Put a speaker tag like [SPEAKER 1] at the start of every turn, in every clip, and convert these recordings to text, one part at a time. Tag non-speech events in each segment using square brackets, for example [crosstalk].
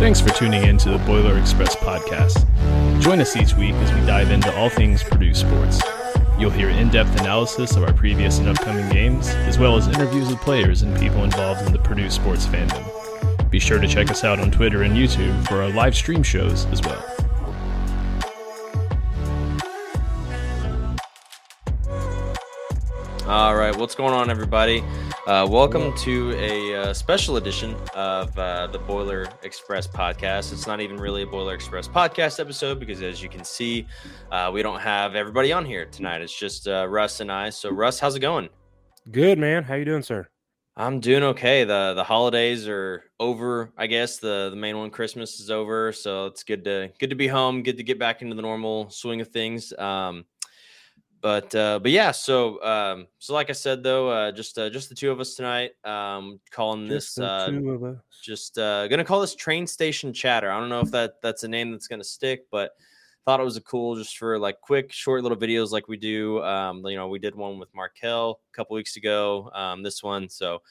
[SPEAKER 1] Thanks for tuning in to the Boiler Express podcast. Join us each week as we dive into all things Purdue sports. You'll hear in depth analysis of our previous and upcoming games, as well as interviews with players and people involved in the Purdue sports fandom. Be sure to check us out on Twitter and YouTube for our live stream shows as well.
[SPEAKER 2] What's going on, everybody? Uh, welcome to a uh, special edition of uh, the Boiler Express podcast. It's not even really a Boiler Express podcast episode because, as you can see, uh, we don't have everybody on here tonight. It's just uh, Russ and I. So, Russ, how's it going?
[SPEAKER 3] Good, man. How you doing, sir?
[SPEAKER 2] I'm doing okay. the The holidays are over. I guess the the main one, Christmas, is over. So it's good to good to be home. Good to get back into the normal swing of things. Um, but uh, but yeah, so um, so like I said though, uh, just uh, just the two of us tonight. Um, calling
[SPEAKER 3] Just
[SPEAKER 2] this uh,
[SPEAKER 3] two of us.
[SPEAKER 2] just uh, gonna call this train station chatter. I don't know if that that's a name that's gonna stick, but thought it was a cool just for like quick, short little videos like we do. Um, you know, we did one with Markel a couple weeks ago. Um, this one, so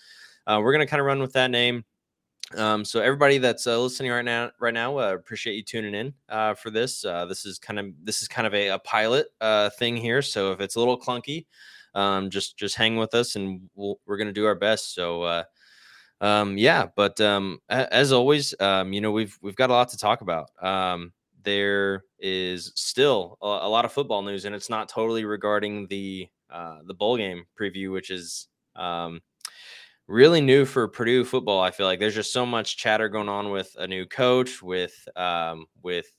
[SPEAKER 2] uh, we're gonna kind of run with that name. Um, so everybody that's uh, listening right now, right now, uh, appreciate you tuning in uh, for this. Uh, this is kind of this is kind of a, a pilot uh, thing here. So if it's a little clunky, um, just just hang with us, and we'll, we're gonna do our best. So uh, um, yeah, but um, as always, um, you know we've we've got a lot to talk about. Um, there is still a, a lot of football news, and it's not totally regarding the uh, the bowl game preview, which is um, really new for Purdue football. I feel like there's just so much chatter going on with a new coach, with um, with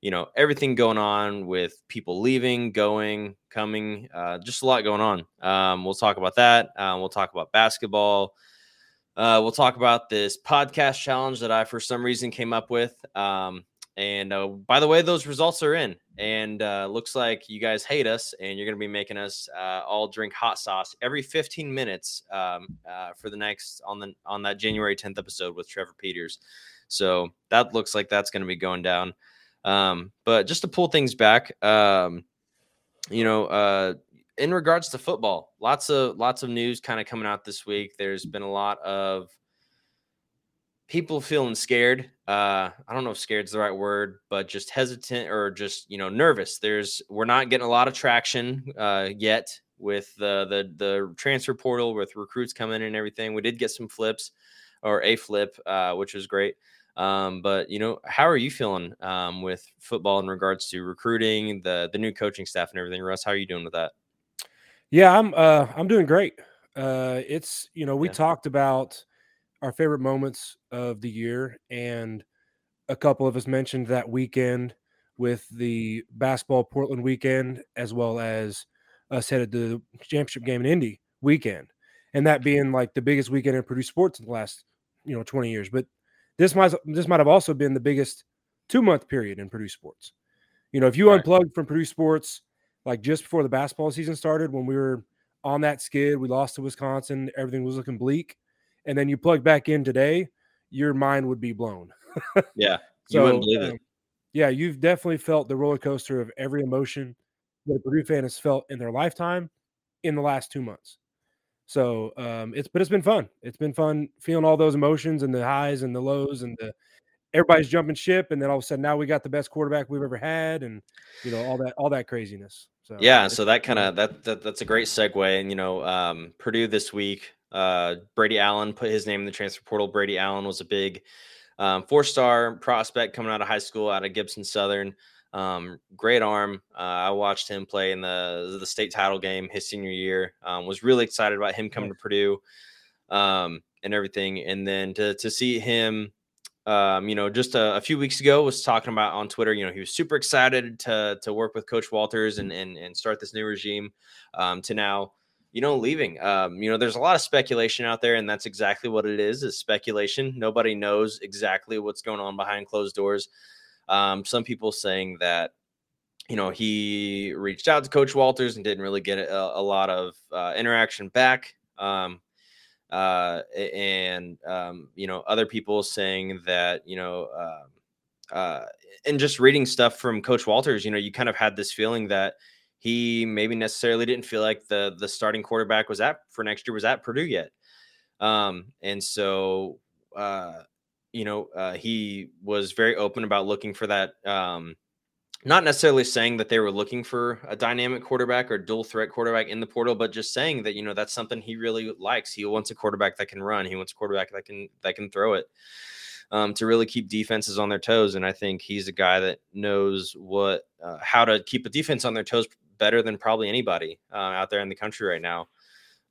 [SPEAKER 2] you know everything going on with people leaving, going, coming, uh, just a lot going on. Um, we'll talk about that. Um, we'll talk about basketball. Uh, we'll talk about this podcast challenge that I, for some reason, came up with. Um, and uh, by the way, those results are in, and uh, looks like you guys hate us, and you're going to be making us uh, all drink hot sauce every 15 minutes um, uh, for the next on the on that January 10th episode with Trevor Peters. So that looks like that's going to be going down. Um, but just to pull things back, um, you know, uh, in regards to football, lots of lots of news kind of coming out this week. There's been a lot of people feeling scared. Uh, I don't know if scared is the right word, but just hesitant or just you know nervous. There's we're not getting a lot of traction uh, yet with the the the transfer portal with recruits coming in and everything. We did get some flips or a flip, uh, which was great. Um, but you know, how are you feeling um, with football in regards to recruiting, the the new coaching staff and everything? Russ, how are you doing with that?
[SPEAKER 3] Yeah, I'm uh I'm doing great. Uh it's you know, we
[SPEAKER 2] Yeah.
[SPEAKER 3] talked about our favorite moments of the year and a couple of us mentioned that weekend with the basketball Portland weekend as well as us headed to the championship game in Indy weekend. And that being like the biggest weekend in Purdue sports in the last, you know, 20 years. But this might this might have also been the biggest two month period in Purdue sports. You know, if you
[SPEAKER 2] Right.
[SPEAKER 3] unplugged from Purdue sports like just before the basketball season started, when we were on that skid, we lost to Wisconsin, everything was looking bleak, and then you plug back in today, your mind would be blown. [laughs]
[SPEAKER 2] Yeah, you wouldn't believe it.
[SPEAKER 3] um, yeah, you've definitely felt the roller coaster of every emotion that a Purdue fan has felt in their lifetime in the last two months. So um, it's but it's been fun. It's been fun feeling all those emotions and the highs and the lows and the everybody's jumping ship, and then all of a sudden now we got the best quarterback we've ever had, and you know all that all that craziness. So
[SPEAKER 2] Yeah, so that kind of that, that that's a great segue. And you know, um, Purdue this week, uh, Brady Allen put his name in the transfer portal. Brady Allen was a big um, four-star prospect coming out of high school, out of Gibson Southern. Um, great arm. Uh, I watched him play in the the state title game his senior year. Um, was really excited about him coming to Purdue um, and everything. And then to to see him um, you know, just a, a few weeks ago was talking about on Twitter, you know, he was super excited to to work with Coach Walters and and, and start this new regime. Um, to now, you know, leaving. Um, you know, there's a lot of speculation out there, and that's exactly what it is: is speculation. Nobody knows exactly what's going on behind closed doors. Um, some people saying that you know he reached out to Coach Walters and didn't really get a, a lot of uh, interaction back. Um, uh, and um, you know other people saying that you know um, uh, and just reading stuff from Coach Walters, you know, you kind of had this feeling that he maybe necessarily didn't feel like the the starting quarterback was at for next year was at Purdue yet. Um, and so uh, you know, uh, he was very open about looking for that. Um, not necessarily saying that they were looking for a dynamic quarterback or dual threat quarterback in the portal, but just saying that you know that's something he really likes. He wants a quarterback that can run. He wants a quarterback that can that can throw it um, to really keep defenses on their toes. And I think he's a guy that knows what uh, how to keep a defense on their toes better than probably anybody uh, out there in the country right now.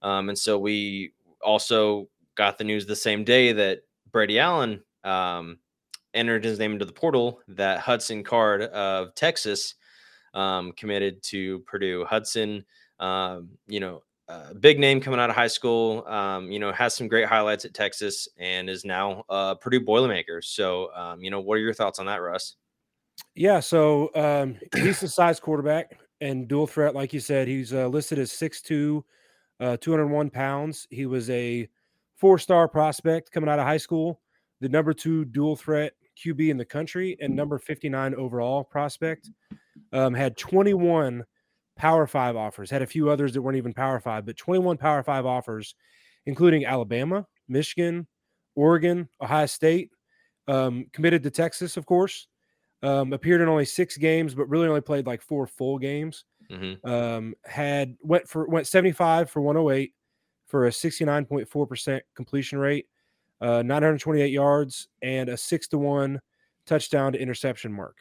[SPEAKER 2] Um, and so we also got the news the same day that Brady Allen um, entered his name into the portal that Hudson Card of Texas um, committed to Purdue. Hudson, um, you know, uh, big name coming out of high school, um, you know, has some great highlights at Texas and is now uh, Purdue Boilermaker. So, um, you know, what are your thoughts on that, Russ?
[SPEAKER 3] Yeah, so um, decent size quarterback and dual threat, like you said. He's uh, listed as 6'2, uh, 201 pounds. He was a four star prospect coming out of high school, the number two dual threat QB in the country, and number 59 overall prospect. Um, had 21 Power Five offers, had a few others that weren't even Power Five, but 21 Power Five offers, including Alabama, Michigan, Oregon, Ohio State, um, committed to Texas, of course. Um, appeared in only six games, but really only played like four full games. Mm-hmm. Um, had went for went 75 for 108 for a 69.4% completion rate, uh, 928 yards, and a six to one touchdown to interception mark.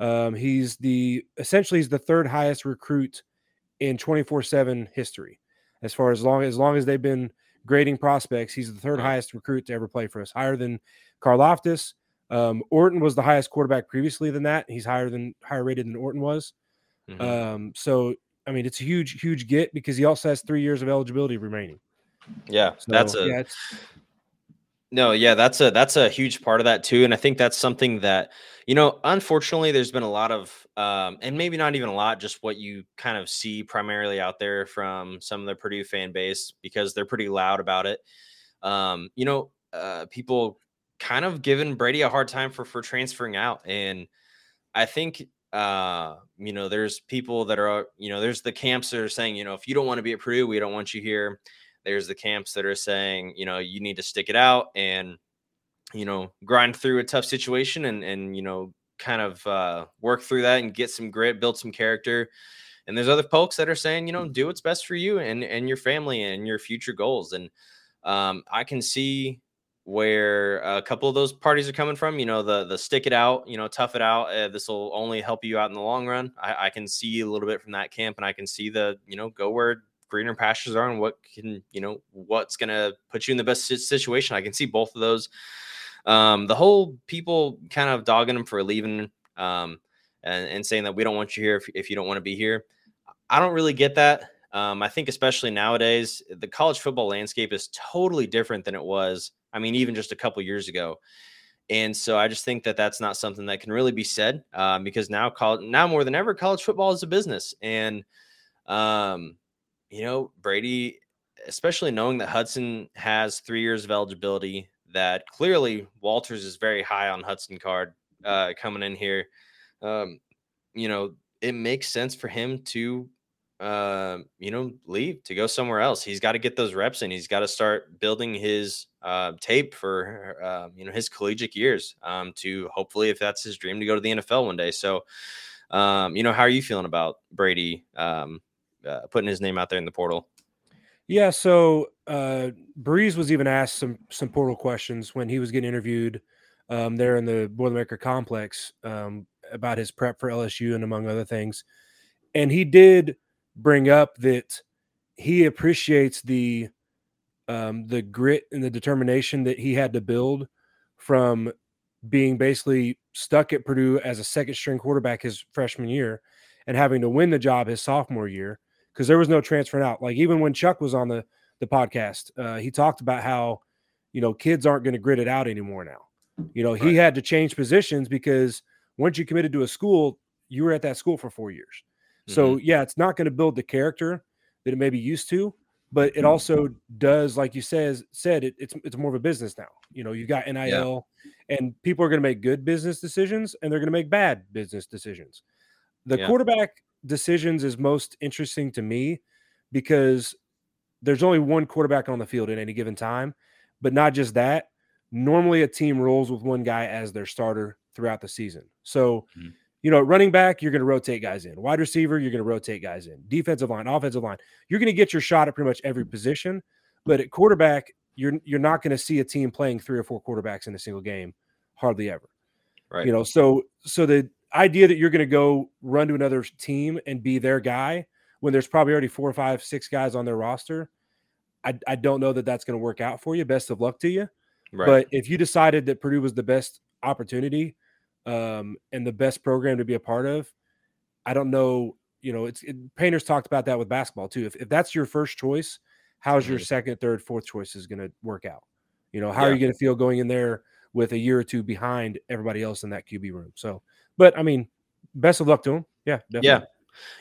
[SPEAKER 3] Um, he's the essentially he's the third highest recruit in 24 7 history. As far as long as long as they've been grading prospects, he's the third highest recruit to ever play for us, higher than Karlaftis, um, Orton was the highest quarterback previously than that. He's higher than higher rated than Orton was. Mm-hmm. Um, so I mean, it's a huge, huge get because he also has three years of eligibility remaining.
[SPEAKER 2] Yeah, so, that's a yeah, no, yeah, that's a that's a huge part of that too, and I think that's something that you know, unfortunately, there's been a lot of, um, and maybe not even a lot, just what you kind of see primarily out there from some of the Purdue fan base because they're pretty loud about it. Um, you know, uh, people kind of given Brady a hard time for for transferring out, and I think uh, you know, there's people that are, you know, there's the camps that are saying, you know, if you don't want to be at Purdue, we don't want you here. There's the camps that are saying, you know, you need to stick it out and, you know, grind through a tough situation and and you know, kind of uh, work through that and get some grit, build some character. And there's other folks that are saying, you know, do what's best for you and and your family and your future goals. And um, I can see where a couple of those parties are coming from. You know, the the stick it out, you know, tough it out. Uh, this will only help you out in the long run. I, I, can see a little bit from that camp, and I can see the you know go where greener pastures are and what can you know what's gonna put you in the best situation. I can see both of those. Um, the whole people kind of dogging him for leaving um, and, and saying that we don't want you here if, if you don't want to be here. I don't really get that. Um, I think especially nowadays, the college football landscape is totally different than it was I mean, even just a couple years ago. And so I just think that that's not something that can really be said um, because now, college, now more than ever, college football is a business. And, um, you know, Brady, especially knowing that Hudson has three years of eligibility, that clearly Walters is very high on Hudson Card uh, coming in here. Um, you know, it makes sense for him to uh, you know, leave to go somewhere else. He's got to get those reps and He's got to start building his uh, tape for uh, you know his collegiate years um, to hopefully, if that's his dream, to go to the NFL one day. So, um, you know, how are you feeling about Brady um, uh, putting his name out there in the portal?
[SPEAKER 3] Yeah, so uh, Brees was even asked some some portal questions when he was getting interviewed um, there in the Boilermaker complex um, about his prep for LSU and among other things, and he did bring up that he appreciates the um, the grit and the determination that he had to build from being basically stuck at Purdue as a second string quarterback his freshman year and having to win the job his sophomore year because there was no transferring out. Like even when Chuck was on the the podcast, uh, he talked about how you know kids aren't going to grit it out anymore now. You know, he had to change positions because once you committed to a school, you were at that school for four years. So mm-hmm. yeah, it's not going to build the character that it may be used to, but it also does, like you says said, it, it's it's more of a business now. You know, you've got NIL, yeah. and people are going to make good business decisions, and they're going to make bad business decisions. The yeah. quarterback decisions is most interesting to me because there's only one quarterback on the field at any given time, but not just that. normally a team rolls with one guy as their starter throughout the season. So,
[SPEAKER 1] Mhm.
[SPEAKER 3] You know, running back, you're going to rotate guys in. Wide receiver, you're going to rotate guys in. Defensive line, offensive line, you're going to get your shot at pretty much every mm-hmm. position. But at quarterback, you're you're not going to see a team playing three or four quarterbacks in a single game, hardly ever.
[SPEAKER 2] Right.
[SPEAKER 3] You know, so so the idea that you're going to go run to another team and be their guy when there's probably already four or five, six guys on their roster, I, I don't know that that's going to work out for you. Best of luck to you.
[SPEAKER 2] right.
[SPEAKER 3] But if you decided that Purdue was the best opportunity um, and the best program to be a part of, I don't know. You know, it's it, Painters talked about that with basketball too. If, if that's your first choice, how's your
[SPEAKER 2] Mhm.
[SPEAKER 3] second, third, fourth choice is going to work out? You know, how are you going to feel going in there with a year or two behind everybody else in that QB room? So, but I mean, best of luck to him. Yeah, definitely.
[SPEAKER 2] Yeah.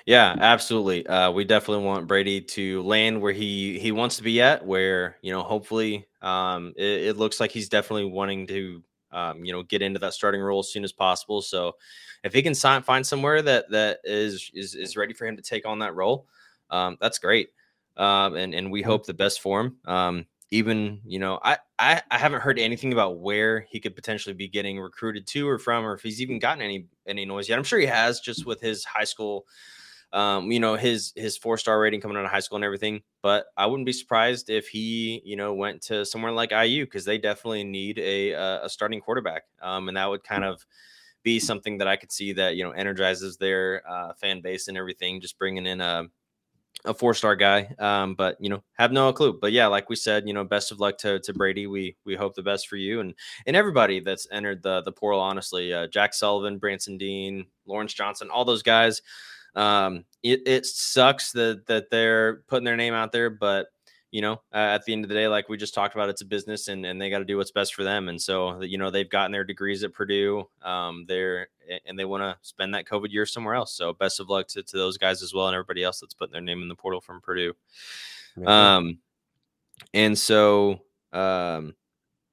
[SPEAKER 2] Yeah, absolutely. Uh, we definitely want Brady to land where he he wants to be at. Where you know, hopefully, um, it, it looks like he's definitely wanting to, um, you know, get into that starting role as soon as possible. So, if he can sign, find somewhere that that is is is ready for him to take on that role, um, that's great. Um, and and we hope the best for him. Um, even you know, I, I I haven't heard anything about where he could potentially be getting recruited to or from, or if he's even gotten any any noise yet. I'm sure he has, just with his high school um, you know, his his four star rating coming out of high school and everything. But I wouldn't be surprised if he, you know, went to somewhere like IU because they definitely need a a a starting quarterback, um, and that would kind of be something that I could see that you know energizes their uh, fan base and everything. Just bringing in a a four star guy, um, but you know, have no clue. But yeah, like we said, you know, best of luck to to Brady. We we hope the best for you and and everybody that's entered the the portal. Honestly, uh, Jack Sullivan, Branson Deen, Lawrence Johnson, all those guys. Um, it, it sucks that that they're putting their name out there, but you know, uh, at the end of the day, like we just talked about, it's a business and, and they got to do what's best for them. And so, you know, they've gotten their degrees at Purdue. Um, they're and they want to spend that COVID year somewhere else. So, best of luck to, to those guys as well and everybody else that's putting their name in the portal from Purdue. Um, and so, um,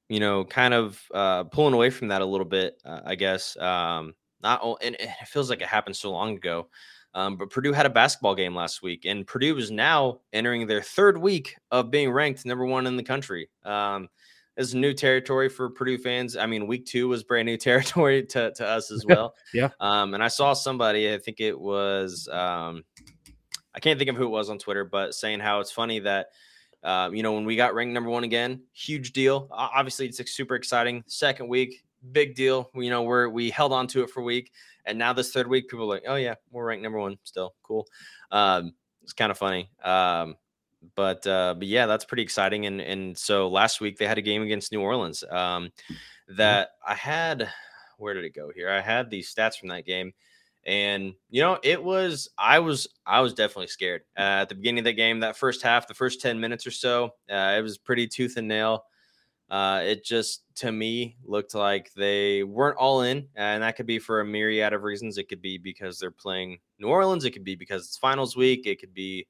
[SPEAKER 2] you know, kind of uh, pulling away from that a little bit, uh, I guess. Um, not and it feels like it happened so long ago. Um, but Purdue had a basketball game last week, and Purdue is now entering their third week of being ranked number one in the country. Um, this is new territory for Purdue fans. I mean, week two was brand new [laughs] territory to, to us as well.
[SPEAKER 3] Yeah.
[SPEAKER 2] Um, and I saw somebody, I think it was, um, I can't think of who it was on Twitter, but saying how it's funny that, uh, you know, when we got ranked number one again, huge deal. Obviously, it's super exciting. Second week, big deal. You know, we're we held on to it for a week, and now this third week, people are like, oh yeah, we're ranked number one still. Cool. Um, it's kind of funny. Um, but uh, but yeah, that's pretty exciting. And and so last week they had a game against New Orleans. Um, that I had. Where did it go here? I had these stats from that game, and you know it was I was I was definitely scared uh, at the beginning of the game. That first half, the first ten minutes or so, uh, it was pretty tooth and nail. Uh, it just to me looked like they weren't all in, and that could be for a myriad of reasons. It could be because they're playing New Orleans. It could be because it's finals week. It could be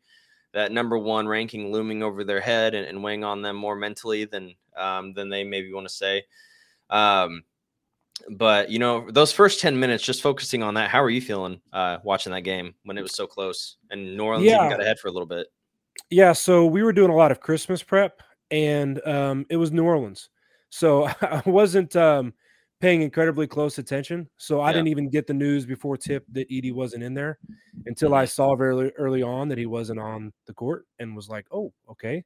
[SPEAKER 2] that number one ranking looming over their head and, and weighing on them more mentally than um, than they maybe want to say. Um, but you know, those first ten minutes, just focusing on that. How are you feeling uh, watching that game when it was so close and New Orleans even got ahead for a little bit?
[SPEAKER 3] Yeah, so we were doing a lot of Christmas prep, and um, it was New Orleans, so [laughs] I wasn't um, paying incredibly close attention. So I
[SPEAKER 2] Yeah.
[SPEAKER 3] didn't even get the news before tip that Edey wasn't in there until I saw very early on that he wasn't on the court, and was like, "Oh, okay."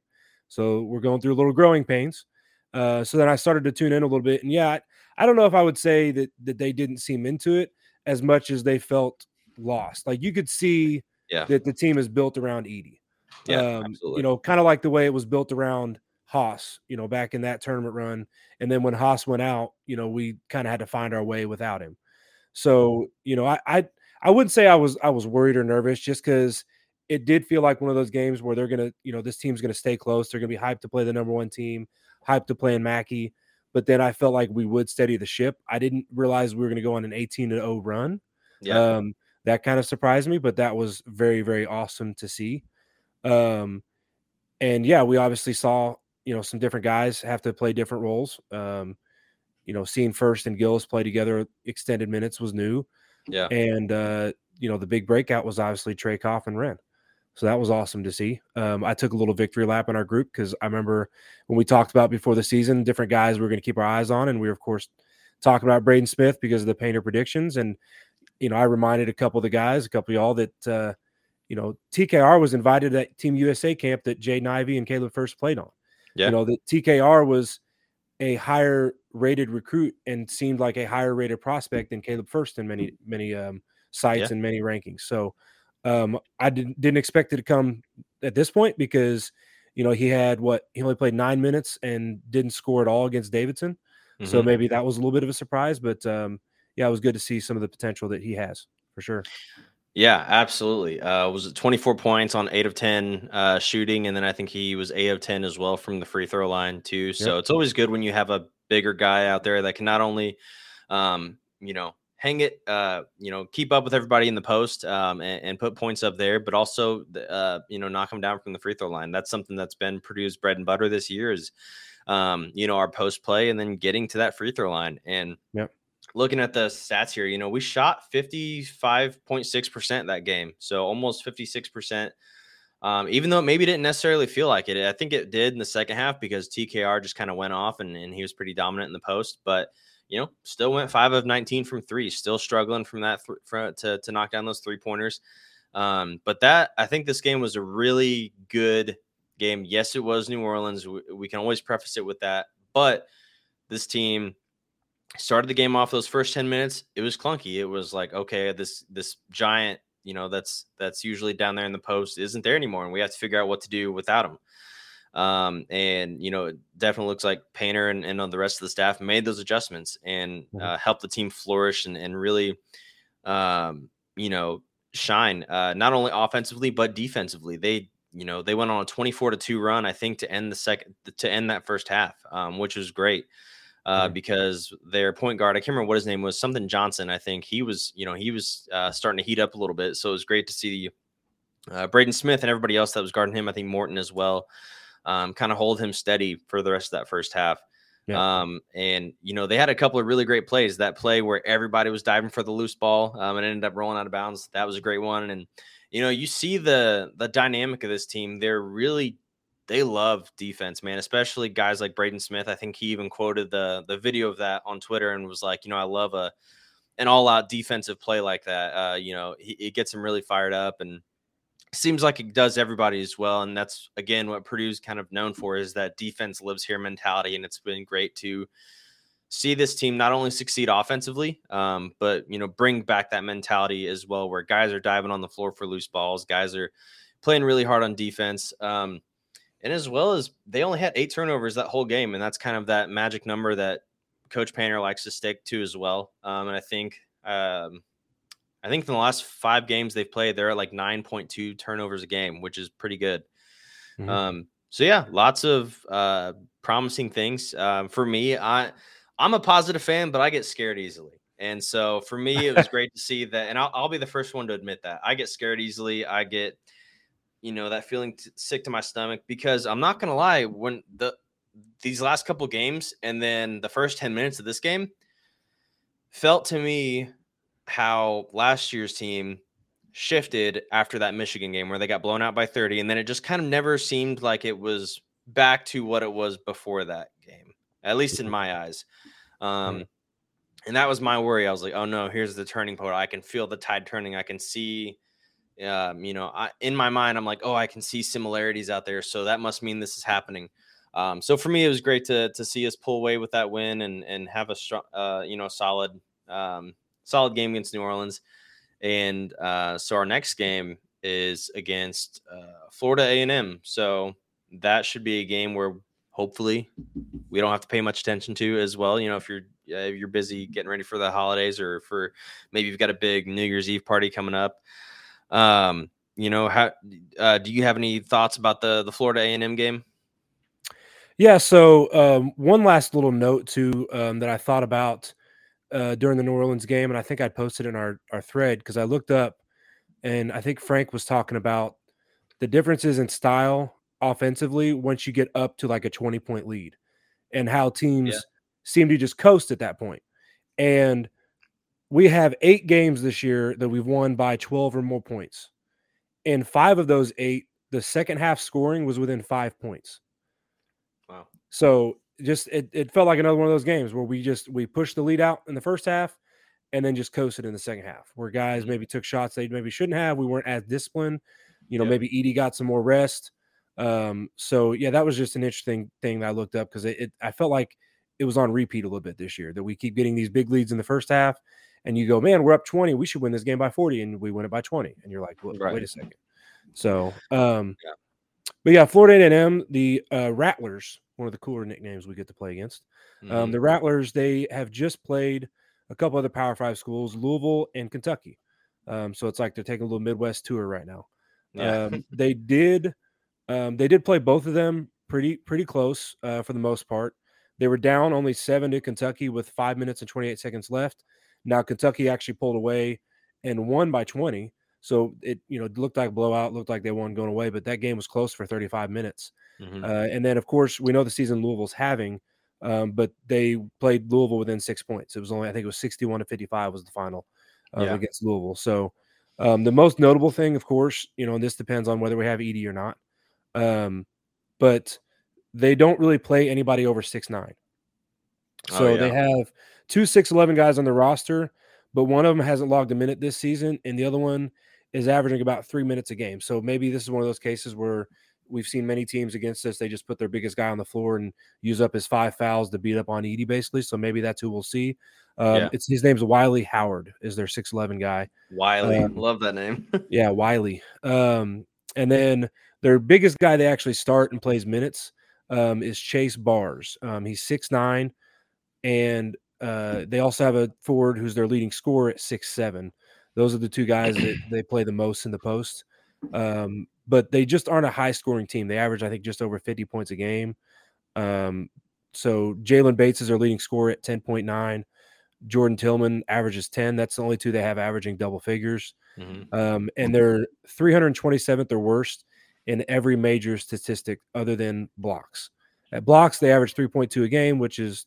[SPEAKER 3] So we're going through a little growing pains. Uh, so then I started to tune in a little bit, and yeah, I, I don't know if I would say that that they didn't seem into it as much as they felt lost. Like you could see
[SPEAKER 2] Yeah.
[SPEAKER 3] that the team is built around Edey
[SPEAKER 2] Yeah,
[SPEAKER 3] um,
[SPEAKER 2] absolutely.
[SPEAKER 3] you know, kind of like the way it was built around Haas, you know, back in that tournament run. And then when Haas went out, you know, we kind of had to find our way without him. So, you know, I I I wouldn't say I was I was worried or nervous just because it did feel like one of those games where they're gonna, you know, this team's gonna stay close. They're gonna be hyped to play the number one team, hyped to play in Mackey. But then I felt like we would steady the ship. I didn't realize we were gonna go on an 18 to 0 run.
[SPEAKER 2] yeah,
[SPEAKER 3] Um, that kind of surprised me, but that was very, very awesome to see. Um, and yeah, we obviously saw, you know, some different guys have to play different roles. Um, you know, seeing Furst and Gillis play together extended minutes was new.
[SPEAKER 2] yeah,
[SPEAKER 3] And, uh, you know, the big breakout was obviously Trey Kaufman-Renn. So that was awesome to see. Um, I took a little victory lap in our group because I remember when we talked about before the season, different guys we are going to keep our eyes on, and we were of course talking about Braden Smith because of the painter predictions. And you know, I reminded a couple of the guys, a couple of y'all that uh, you know TKR was invited that Team USA camp that Jay Ivey and Caleb Furst played on. Yeah. You know that TKR was a higher rated recruit and seemed like a higher rated prospect than Caleb Furst in many many um, sites yeah. and many rankings. So um, I didn't didn't expect it to come at this point because you know he had what he only played nine minutes and didn't score at all against Davidson, mm-hmm. so maybe that was a little bit of a surprise. But um, yeah, it was good to see some of the potential that he has for sure.
[SPEAKER 2] Yeah, absolutely. Uh, was it 24 points on eight of 10 uh, shooting, and then I think he was eight of 10 as well from the free throw line too. So yep. it's always good when you have a bigger guy out there that can not only, um, you know, hang it, uh, you know, keep up with everybody in the post um, and, and, put points up there, but also, uh, you know, knock them down from the free throw line. That's something that's been Purdue's bread and butter this year is, um, you know, our post play and then getting to that free throw line. And
[SPEAKER 3] yep.
[SPEAKER 2] Looking at the stats here, you know, we shot 55.6% that game. So almost 56%. Um, even though it maybe didn't necessarily feel like it, I think it did in the second half because TKR just kind of went off and, and he was pretty dominant in the post. But you know, still went five of 19 from three, still struggling from that th- to, to knock down those three pointers. Um, but that, I think this game was a really good game. Yes, it was New Orleans. We, we can always preface it with that. But this team started the game off those first 10 minutes. It was clunky. It was like, okay, this, this giant, you know, that's, that's usually down there in the post isn't there anymore. And we have to figure out what to do without him. Um, and you know, it definitely looks like Painter and, and the rest of the staff made those adjustments and mm-hmm. uh, helped the team flourish and, and really, um, you know, shine uh, not only offensively but defensively. They, you know, they went on a 24 to two run, I think, to end the second to end that first half, um, which was great. Uh, mm-hmm. because their point guard, I can't remember what his name was, something Johnson. I think he was, you know, he was uh, starting to heat up a little bit. So it was great to see uh, Braden Smith and everybody else that was guarding him. I think Morton as well um, kind of hold him steady for the rest of that first half. Yeah. Um, and you know, they had a couple of really great plays. That play where everybody was diving for the loose ball um, and ended up rolling out of bounds. That was a great one. And you know, you see the the dynamic of this team. They're really they love defense, man. Especially guys like Braden Smith. I think he even quoted the the video of that on Twitter and was like, you know, I love a an all out defensive play like that. Uh, you know, he, it gets him really fired up and seems like it does everybody as well. And that's again what Purdue's kind of known for is that defense lives here mentality. And it's been great to see this team not only succeed offensively, um, but you know, bring back that mentality as well, where guys are diving on the floor for loose balls, guys are playing really hard on defense. Um, and as well as they only had eight turnovers that whole game, and that's kind of that magic number that Coach Painter likes to stick to as well. Um, and I think um, I think in the last five games they've played, they're at like 9.2 turnovers a game, which is pretty good. Mm-hmm. Um, so yeah, lots of uh, promising things. Um, for me, I I'm a positive fan, but I get scared easily. And so for me, it was [laughs] great to see that. And I'll, I'll, be the first one to admit that I get scared easily. I get, you know, that feeling t- sick to my stomach because I'm not going to lie. When the, these last couple games and then the first 10 minutes of this game felt to me how last year's team shifted after that Michigan game where they got blown out by 30 and then it just kind of never seemed like it was back to what it was before that game at least in my eyes. Um and that was my worry. I was like oh no here's the turning point. I can feel the tide turning. I can see um you know I in my mind I'm like oh I can see similarities out there so that must mean this is happening um so for me it was great to to see us pull away with that win and and have a strong uh you know solid um solid game against New Orleans. And uh, so our next game is against uh, Florida A&M. So that should be a game where hopefully we don't have to pay much attention to as well. You know, if you're uh, if you're busy getting ready for the holidays or for maybe you've got a big New Year's Eve party coming up. Um, you know, how uh, do you have any thoughts about the the Florida A&M game?
[SPEAKER 3] Yeah. So um, one last little note too um, that I thought about uh, during the New Orleans game, and I think I posted in our our thread because I looked up, and I think Frank was talking about the differences in style offensively once you get up to like a twenty point lead, and how teams yeah. seem to just coast at that point. And we have eight games this year that we've won by twelve or more points, in five of those eight, the second half scoring was within five points.
[SPEAKER 2] Wow.
[SPEAKER 3] So just it, it felt like another one of those games where we just we pushed the lead out in the first half and then just coasted in the second half where guys
[SPEAKER 2] Mm-hmm.
[SPEAKER 3] maybe took shots they maybe shouldn't have. We weren't as disciplined. You know,
[SPEAKER 2] Yep.
[SPEAKER 3] maybe Edey got some more rest. Um, so yeah, that was just an interesting thing that I looked up because it, it I felt like it was on repeat a little bit this year that we keep getting these big leads in the first half and you go, man, we're up 20. We should win this game by 40. And we win it by 20. And you're like, well,
[SPEAKER 2] Right.
[SPEAKER 3] wait a second. So, um,
[SPEAKER 2] Yeah.
[SPEAKER 3] but yeah, Florida A&M, the uh, Rattlers, one of the cooler nicknames we get to play against. Um,
[SPEAKER 2] Mhm.
[SPEAKER 3] the Rattlers, they have just played a couple other Power Five schools, Louisville and Kentucky. Um, so it's like they're taking a little Midwest tour right now.
[SPEAKER 2] yeah. [laughs]
[SPEAKER 3] Um, they did, um, they did play both of them pretty pretty close uh, for the most part. They were down only seven to Kentucky with five minutes and 28 seconds left. Now Kentucky actually pulled away and won by 20. So it you know looked like a blowout, looked like they won going away, but that game was close for 35 minutes.
[SPEAKER 2] Mhm.
[SPEAKER 3] Uh, and then, of course, we know the season Louisville's having, um, but they played Louisville within six points. It was only, I think it was 61 to 55 was the final uh,
[SPEAKER 2] Yeah.
[SPEAKER 3] against Louisville. So um, the most notable thing, of course, you know, and this depends on whether we have Edey or not, um, but they don't really play anybody over six nine.
[SPEAKER 2] Oh,
[SPEAKER 3] So they have two six eleven guys on the roster, but one of them hasn't logged a minute this season, and the other one is averaging about three minutes a game. So maybe this is one of those cases where we've seen many teams against us. They just put their biggest guy on the floor and use up his five fouls to beat up on Edey, basically. So maybe that's who we'll see. Um,
[SPEAKER 2] Yeah.
[SPEAKER 3] It's his name's Wiley Howard, is their six eleven guy.
[SPEAKER 2] Wiley,
[SPEAKER 3] um,
[SPEAKER 2] love that name. [laughs]
[SPEAKER 3] Yeah, Wiley. Um, and then their biggest guy they actually start and plays minutes um, is Chase Bars. Um, he's six nine, and uh, they also have a forward who's their leading scorer at six seven. Those are the two guys that [clears throat] they play the most in the post. Um, but they just aren't a high scoring team. They average, I think, just over 50 points a game. Um, so Jalen Bates is their leading scorer at 10.9. Jordan Tillman averages 10. That's the only two they have averaging double figures.
[SPEAKER 2] Mhm.
[SPEAKER 3] Um, and they're 327th or worst in every major statistic other than blocks. At blocks, they average 3.2 a game, which is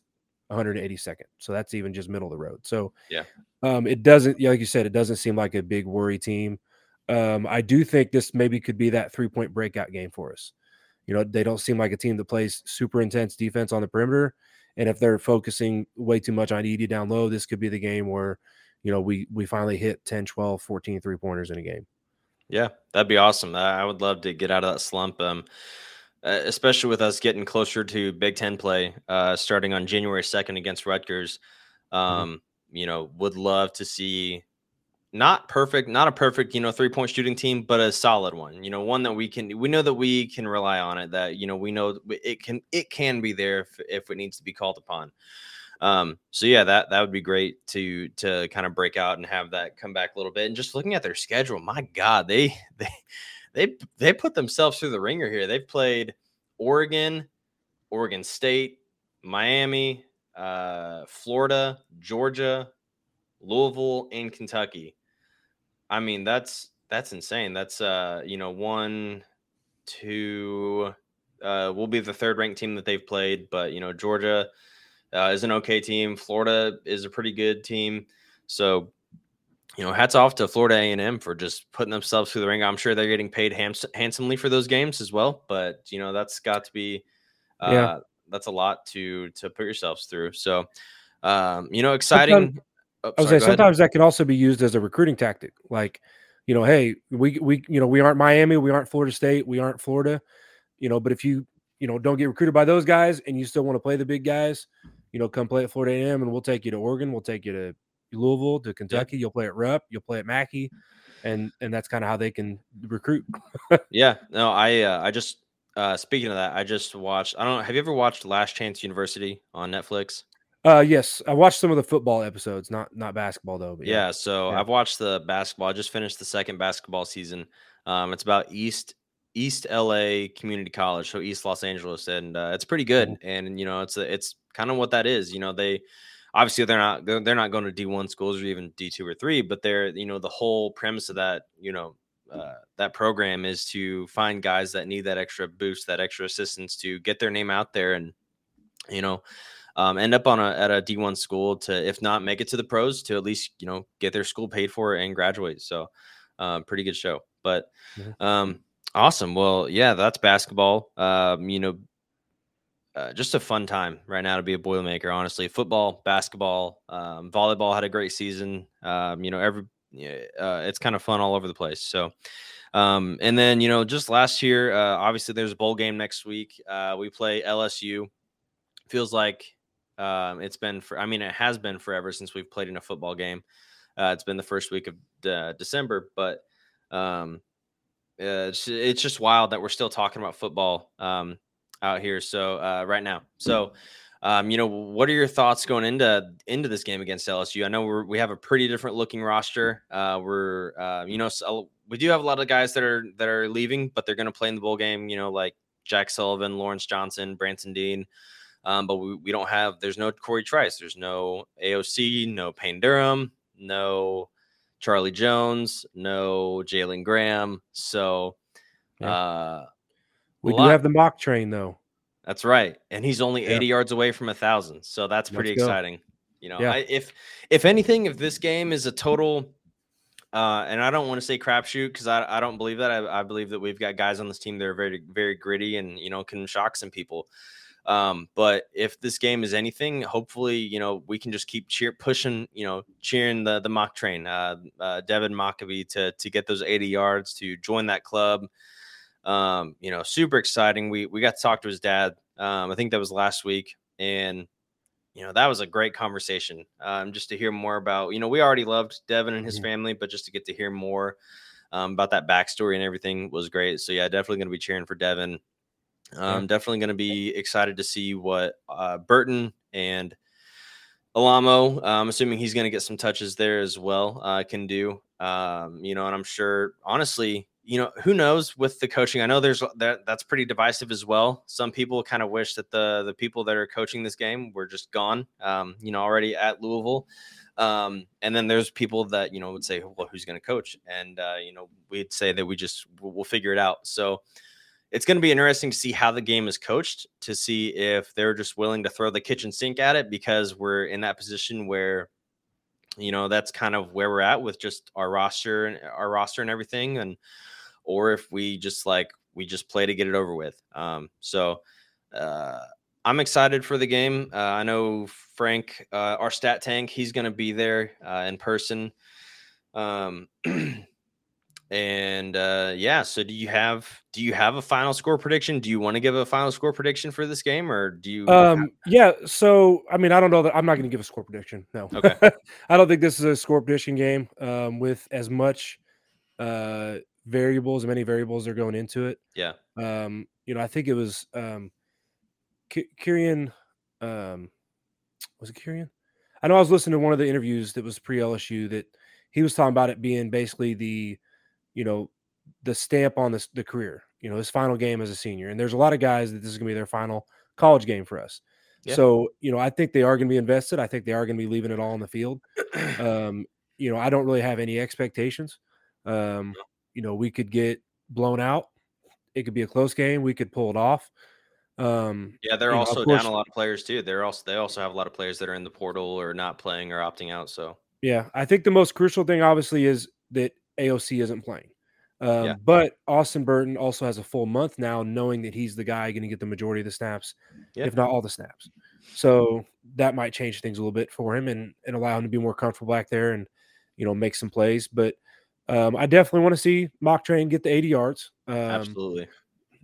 [SPEAKER 3] 182nd. So that's even just middle of the road. So
[SPEAKER 2] Yeah.
[SPEAKER 3] um, it doesn't, yeah, like you said, it doesn't seem like a big worry team. Um, I do think this maybe could be that three point breakout game for us. You know, they don't seem like a team that plays super intense defense on the perimeter. And if they're focusing way too much on Edey down low, this could be the game where, you know, we we finally hit 10, 12, 14 three pointers in a game.
[SPEAKER 2] Yeah, that'd be awesome. I I would love to get out of that slump. Um, uh, especially with us getting closer to Big Ten play, uh, starting on January second against Rutgers. Um, you know, would love to see not perfect, not a perfect, you know, three point shooting team, but a solid one. You know, one that we can, we know that we can rely on it. That you know, we know it can, it can be there if, if it needs to be called upon. Um, so yeah, that that would be great to to kind of break out and have that come back a little bit. And just looking at their schedule, my God, they [laughs] they they they put themselves through the ringer here. They've played Oregon, Oregon State, Miami, uh, Florida, Georgia, Louisville, and Kentucky. I mean, that's that's insane. That's uh, you know, one, two, uh, will be the third ranked team that they've played, but you know, Georgia uh, is an okay team. Florida is a pretty good team. So, you know, hats off to Florida A and M for just putting themselves through the ring. I'm sure they're getting paid hams- handsomely for those games as well. But you know, that's got to be, uh,
[SPEAKER 3] Yeah.
[SPEAKER 2] that's a lot to to put yourselves through. So, um, you know, exciting. Oh,
[SPEAKER 3] I was
[SPEAKER 2] sorry,
[SPEAKER 3] saying
[SPEAKER 2] go ahead.
[SPEAKER 3] sometimes that can also be used as a recruiting tactic. Like, you know, hey, we we you know we aren't Miami, we aren't Florida State, we aren't Florida, you know. But if you you know don't get recruited by those guys and you still want to play the big guys, you know, come play at Florida A&M and we'll take you to Oregon, we'll take you to Louisville, to Kentucky. You'll play at Rupp, you'll play at Mackey, and and that's kind of how they can recruit. [laughs]
[SPEAKER 2] Yeah, no, I uh, I just uh, speaking of that, I just watched. I don't know. Have you ever watched Last Chance University on Netflix?
[SPEAKER 3] Uh, yes, I watched some of the football episodes, not not basketball though. But
[SPEAKER 2] Yeah, so
[SPEAKER 3] Yeah.
[SPEAKER 2] I've watched the basketball. I just finished the second basketball season. Um, it's about East East LA Community College, so East Los Angeles, and uh, it's pretty good. And you know, it's a, it's kind of what that is. You know, they obviously they're not they're, they're not going to D one schools or even D two or three, but they're you know the whole premise of that you know uh, that program is to find guys that need that extra boost, that extra assistance to get their name out there and you know um, end up on a at a D1 school to, if not make it to the pros, to at least you know get their school paid for and graduate. So, um, pretty good show. But
[SPEAKER 3] Mhm.
[SPEAKER 2] um, awesome. Well, yeah, that's basketball. Um, you know, uh, just a fun time right now to be a Boilermaker. Honestly, football, basketball, um, volleyball had a great season. Um, you know, every uh, it's kind of fun all over the place. So, um, and then you know, just last year, uh, obviously there's a bowl game next week. Uh, we play LSU. Feels like um, it's been for. I mean, it has been forever since we've played in a football game. Uh, it's been the first week of de- December, but um, it's, it's just wild that we're still talking about football um, out here. So uh, right now, so um, you know, what are your thoughts going into into this game against LSU? I know we're, we have a pretty different looking roster. Uh, we're uh, you know so we do have a lot of guys that are that are leaving, but they're going to play in the bowl game. You know, like Jack Sullivan, Lawrence Johnson, Branson Deen. Um, but we, we don't have there's no Corey Trice, there's no AOC, no Payne Durham, no Charlie Jones, no Jalen Graham. So
[SPEAKER 3] Yeah.
[SPEAKER 2] uh
[SPEAKER 3] We do have the mock train though.
[SPEAKER 2] that's right. And he's only
[SPEAKER 3] Yeah.
[SPEAKER 2] 80 yards away from a thousand. So that's pretty
[SPEAKER 3] Let's go.
[SPEAKER 2] exciting. You know,
[SPEAKER 3] Yeah.
[SPEAKER 2] I, if if anything, if this game is a total uh, and I don't want to say crapshoot because I, I don't believe that. I, I believe that we've got guys on this team that are very, very gritty and, you know, can shock some people. Um, but if this game is anything, hopefully, you know, we can just keep cheer pushing, you know, cheering the the mock train, uh, uh Devin Mockobee to to get those 80 yards to join that club. Um, you know, super exciting. We we got to talk to his dad. Um, I think that was last week, and you know that was a great conversation. Um, just to hear more about, you know, we already loved Devin and his
[SPEAKER 3] Mhm.
[SPEAKER 2] family, but just to get to hear more um, about that backstory and everything was great. So yeah, definitely going to be cheering for Devin. Um, Definitely going to be excited to see what uh, Burton and Alaimo, uh, I'm assuming he's going to get some touches there as well, uh, can do. Um, you know, and I'm sure, honestly, you know, who knows with the coaching? I know there's that that's pretty divisive as well. Some people kind of wish that the the people that are coaching this game were just gone, um, you know, already at Louisville. Um, and then there's people that you know would say, well, who's going to coach? And uh, you know, we'd say that we just we'll, we'll figure it out. So it's going to be interesting to see how the game is coached to see if they're just willing to throw the kitchen sink at it because we're in that position where you know that's kind of where we're at with just our roster and our roster and everything and or if we just like we just play to get it over with um so uh i'm excited for the game uh, i know frank uh, our stat tank he's going to be there uh, in person um [clears throat] and uh yeah so do you have do you have a final score prediction do you want to give a final score prediction for this game or do you
[SPEAKER 3] Um, yeah. So, I mean, I don't know that I'm not going to give a score prediction. No.
[SPEAKER 2] Okay. [laughs]
[SPEAKER 3] I don't think this is a score prediction game um, with as much uh, variables, many variables are going into it.
[SPEAKER 2] yeah
[SPEAKER 3] Um, you know, I think it was um, Kyrian. Um, was it Kyrian? I know I was listening to one of the interviews that was pre LSU that he was talking about it being basically the, you know, the stamp on this the career. You know, his final game as a senior, and there's a lot of guys that this is going to be their final college game for us.
[SPEAKER 2] Yeah.
[SPEAKER 3] So, you know, I think they are going to be invested. I think they are going to be leaving it all on the field. [clears throat] Um, you know, I don't really have any expectations. Um, you know, we could get blown out. It could be a close game. We could pull it off. Um,
[SPEAKER 2] Yeah, they're
[SPEAKER 3] you know,
[SPEAKER 2] also
[SPEAKER 3] course-
[SPEAKER 2] down a lot of players too. They're also they also have a lot of players that are in the portal or not playing or opting out. So
[SPEAKER 3] Yeah, I think the most crucial thing, obviously, is that AOC isn't playing. Um,
[SPEAKER 2] Yeah.
[SPEAKER 3] But Austin Burton also has a full month now, knowing that he's the guy going to get the majority of the snaps,
[SPEAKER 2] Yeah.
[SPEAKER 3] if not all the snaps. So that might change things a little bit for him and, and allow him to be more comfortable back there and you know make some plays. But um, I definitely want to see Mock Train get the 80 yards. Um,
[SPEAKER 2] absolutely,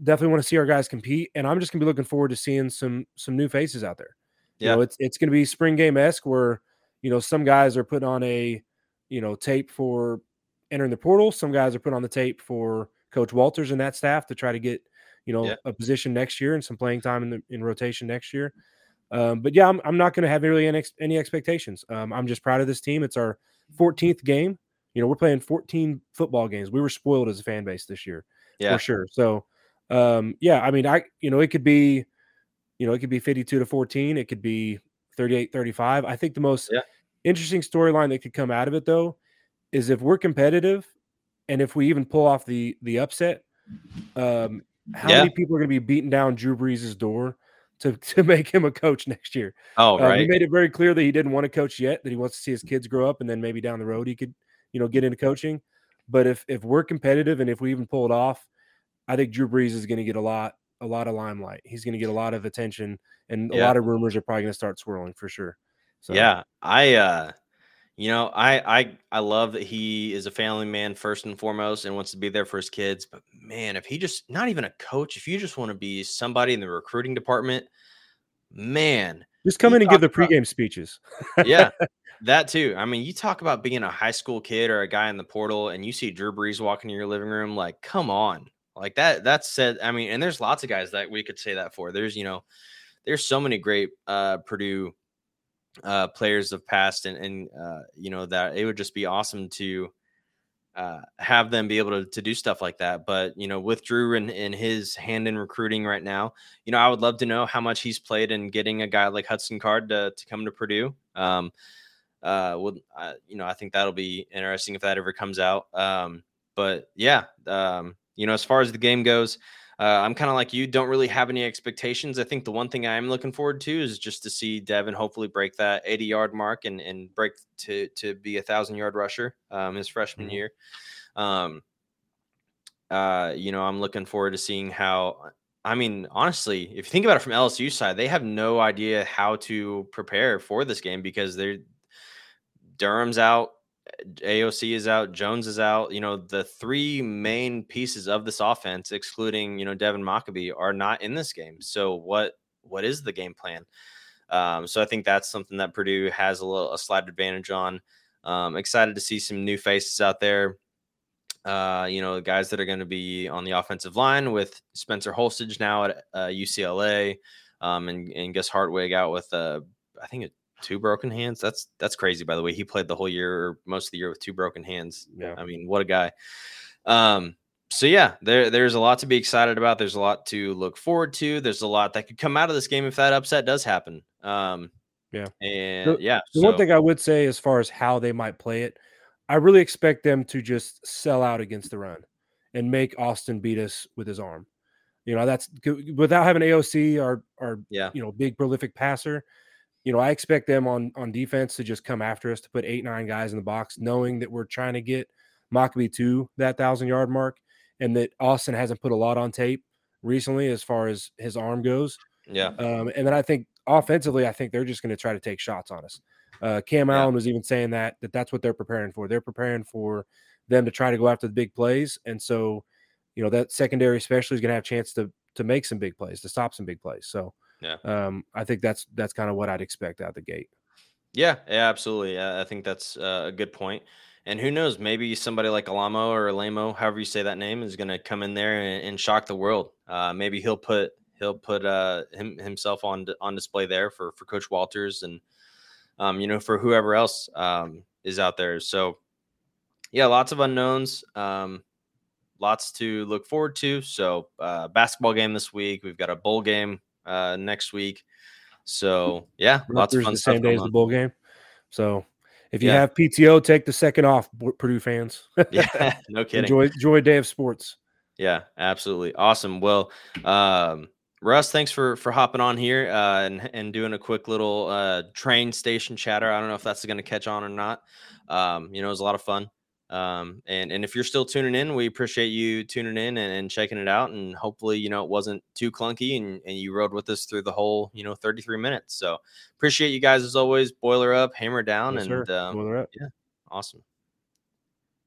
[SPEAKER 3] definitely want to see our guys compete, and I'm just gonna be looking forward to seeing some some new faces out there.
[SPEAKER 2] Yeah.
[SPEAKER 3] You know, it's it's gonna be spring game esque where you know some guys are putting on a you know tape for entering the portal, some guys are putting on the tape for Coach Walters and that staff to try to get you know
[SPEAKER 2] Yeah.
[SPEAKER 3] a position next year and some playing time in the in rotation next year. Um, but yeah, I'm, I'm not going to have really any, any expectations. Um, I'm just proud of this team. It's our 14th game. You know, we're playing 14 football games. We were spoiled as a fan base this year
[SPEAKER 2] yeah,
[SPEAKER 3] for sure. So, um, yeah, I mean, I, you know, it could be, you know, it could be 52 to 14. It could be 38, 35. I think the most
[SPEAKER 2] Yeah.
[SPEAKER 3] interesting storyline that could come out of it though, is if we're competitive and if we even pull off the, the upset, um, how
[SPEAKER 2] Yeah.
[SPEAKER 3] many people are going to be beating down Drew Brees' door to, [laughs] to make him a coach next year?
[SPEAKER 2] Oh,
[SPEAKER 3] Uh, He made it very clear that he didn't want to coach yet, that he wants to see his kids grow up, and then maybe down the road he could, you know, get into coaching. But if if we're competitive and if we even pull it off, I think Drew Brees is going to get a lot a lot of limelight. He's going to get a lot of attention, and a lot of rumors are probably going to start swirling for sure. So
[SPEAKER 2] Yeah, I uh you know, I I I love that he is a family man first and foremost and wants to be there for his kids, but man, if he just not even a coach, if you just want to be somebody in the recruiting department, man,
[SPEAKER 3] just come in and give the
[SPEAKER 2] talk about-
[SPEAKER 3] pregame speeches. [laughs]
[SPEAKER 2] yeah, that too. I mean, you talk about being a high school kid or a guy in the portal and you see Drew Brees walking in your living room, like, come on. Like that, that's said. I mean, and there's lots of guys that we could say that for. There's, you know, there's so many great uh Purdue uh players of past and and uh you know that it would just be awesome to uh have them be able to, to do stuff like that but you know with drew and, and his hand in recruiting right now you know i would love to know how much he's played in getting a guy like hudson card to, to come to purdue um uh would uh, you know i think that'll be interesting if that ever comes out um but yeah um you know as far as the game goes uh, I'm kind of like you, don't really have any expectations. I think the one thing I am looking forward to is just to see Devin hopefully break that 80 yard mark and and break to to be a thousand yard rusher um, his freshman
[SPEAKER 3] Mhm.
[SPEAKER 2] year. Um, uh, you know, I'm looking forward to seeing how. I mean, honestly, if you think about it from LSU side, they have no idea how to prepare for this game because they're Durham's out, AOC is out, Jones is out. You know, the three main pieces of this offense, excluding you know Devin Mockobee, are not in this game. So what what is the game plan? Um, so I think that's something that Purdue has a little a slight advantage on. Um, excited to see some new faces out there. Uh, you know, guys that are going to be on the offensive line with Spencer Holstege now at uh, UCLA, um, and and Gus Hartwig out with uh, I think two broken hands. That's that's crazy. By the way, he played the whole year, or most of the year, with two broken hands.
[SPEAKER 3] Yeah.
[SPEAKER 2] I mean, what a guy. Um, so yeah, there there's a lot to be excited about. There's a lot to look forward to. There's a lot that could come out of this game if that upset does happen. Um,
[SPEAKER 3] Yeah.
[SPEAKER 2] and yeah.
[SPEAKER 3] The
[SPEAKER 2] so-
[SPEAKER 3] one thing I would say, as far as how they might play it, I really expect them to just sell out against the run and make Austin beat us with his arm. You know, that's without having AOC, our our
[SPEAKER 2] yeah,
[SPEAKER 3] you know big prolific passer. You know, I expect them on on defense to just come after us to put eight nine guys in the box, knowing that we're trying to get Mockobee to that thousand yard mark, and that Austin hasn't put a lot on tape recently as far as his arm goes.
[SPEAKER 2] yeah,
[SPEAKER 3] Um, and then I think offensively, I think they're just going to try to take shots on us. Uh, Cam
[SPEAKER 2] Yeah.
[SPEAKER 3] Allen was even saying that that that's what they're preparing for. They're preparing for them to try to go after the big plays, and so you know that secondary especially is going to have a chance to to make some big plays, to stop some big plays. So
[SPEAKER 2] Yeah.
[SPEAKER 3] um, I think that's that's kind of what I'd expect out the gate.
[SPEAKER 2] yeah, yeah, absolutely. I I think that's uh, a good point. And who knows, maybe somebody like Alaimo or Alaimo, however you say that name, is going to come in there and, and shock the world. Uh, maybe he'll put he'll put uh, him, himself on on display there for for Coach Walters and um, you know for whoever else um, is out there. So yeah, lots of unknowns. Um, lots to look forward to. So uh, basketball game this week. We've got a bowl game uh, next week. So yeah, lots of
[SPEAKER 3] Rutgers
[SPEAKER 2] fun
[SPEAKER 3] the
[SPEAKER 2] stuff
[SPEAKER 3] same day as the bowl game. So if you
[SPEAKER 2] Yeah.
[SPEAKER 3] have PTO, take the second off, Purdue fans.
[SPEAKER 2] Yeah, [laughs] [laughs] no kidding.
[SPEAKER 3] enjoy enjoy a day of sports.
[SPEAKER 2] Yeah, absolutely. Awesome. Well, um, Russ, thanks for for hopping on here uh, and and doing a quick little uh, train station chatter. I don't know if that's going to catch on or not. Um, you know, it was a lot of fun. Um, and and if you're still tuning in, we appreciate you tuning in and, and checking it out. And hopefully, you know, it wasn't too clunky and, and you rode with us through the whole, you know, 33 minutes. So appreciate you guys as always. Boiler up, hammer down,
[SPEAKER 3] Yes,
[SPEAKER 2] and um,
[SPEAKER 3] Boiler up.
[SPEAKER 2] awesome.